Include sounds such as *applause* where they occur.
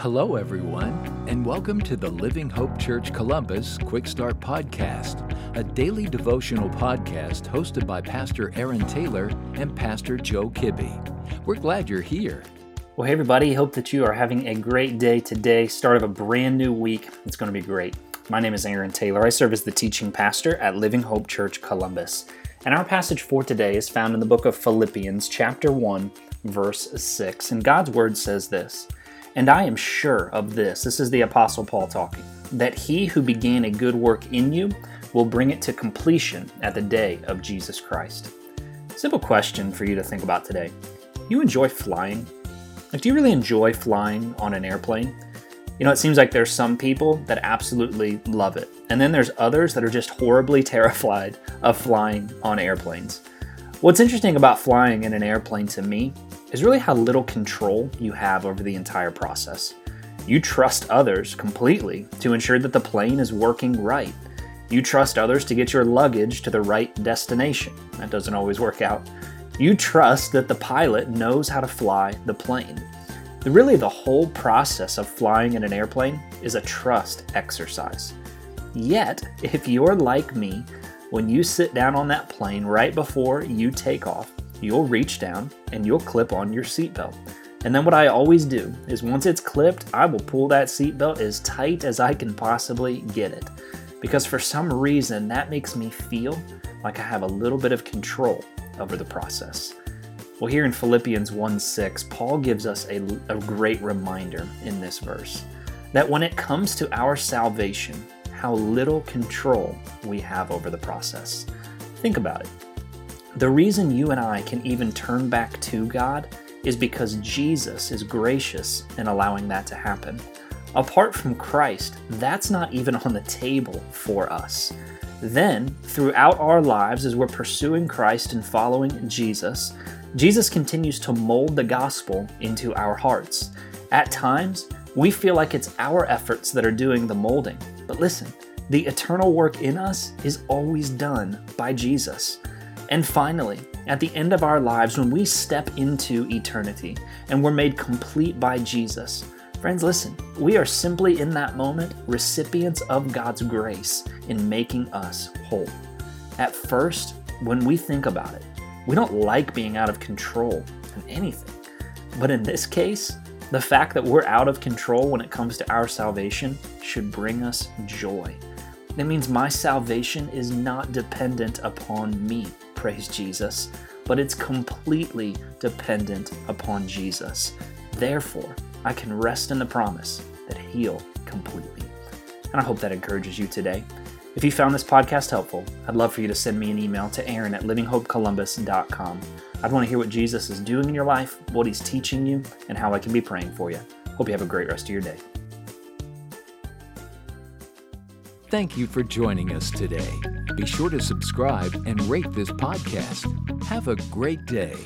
Hello, everyone, and welcome to the Living Hope Church Columbus Quick Start Podcast, a daily devotional podcast hosted by Pastor Aaron Taylor and Pastor Joe Kibbe. We're glad you're here. Well, hey, everybody, hope that you are having a great day today, start of a brand new week. It's going to be great. My name is Aaron Taylor. I serve as the teaching pastor at Living Hope Church Columbus. And our passage for today is found in the book of Philippians, chapter 1, verse 6. And God's word says this. And I am sure of this, this is the Apostle Paul talking, that he who began a good work in you will bring it to completion at the day of Jesus Christ. Simple question for you to think about today. You enjoy flying? Like, do you really enjoy flying on an airplane? You know, it seems like there's some people that absolutely love it, and then there's others that are just horribly *laughs* terrified of flying on airplanes. What's interesting about flying in an airplane to me is really how little control you have over the entire process. You trust others completely to ensure that the plane is working right. You trust others to get your luggage to the right destination. That doesn't always work out. You trust that the pilot knows how to fly the plane. Really, the whole process of flying in an airplane is a trust exercise. Yet, if you're like me, when you sit down on that plane right before you take off, you'll reach down and you'll clip on your seatbelt. And then what I always do is once it's clipped, I will pull that seatbelt as tight as I can possibly get it. Because for some reason, that makes me feel like I have a little bit of control over the process. Well, here in Philippians 1 6, Paul gives us a, a great reminder in this verse that when it comes to our salvation, how little control we have over the process. Think about it. The reason you and I can even turn back to God is because Jesus is gracious in allowing that to happen. Apart from Christ, that's not even on the table for us. Then, throughout our lives, as we're pursuing Christ and following Jesus, Jesus continues to mold the gospel into our hearts. At times, we feel like it's our efforts that are doing the molding. But listen, the eternal work in us is always done by Jesus. And finally, at the end of our lives, when we step into eternity and we're made complete by Jesus, friends, listen, we are simply in that moment recipients of God's grace in making us whole. At first, when we think about it, we don't like being out of control in anything. But in this case, the fact that we're out of control when it comes to our salvation should bring us joy. It means my salvation is not dependent upon me praise Jesus, but it's completely dependent upon Jesus. Therefore, I can rest in the promise that He'll completely. And I hope that encourages you today. If you found this podcast helpful, I'd love for you to send me an email to aaron at livinghopecolumbus.com. I'd want to hear what Jesus is doing in your life, what He's teaching you, and how I can be praying for you. Hope you have a great rest of your day. Thank you for joining us today. Be sure to subscribe and rate this podcast. Have a great day.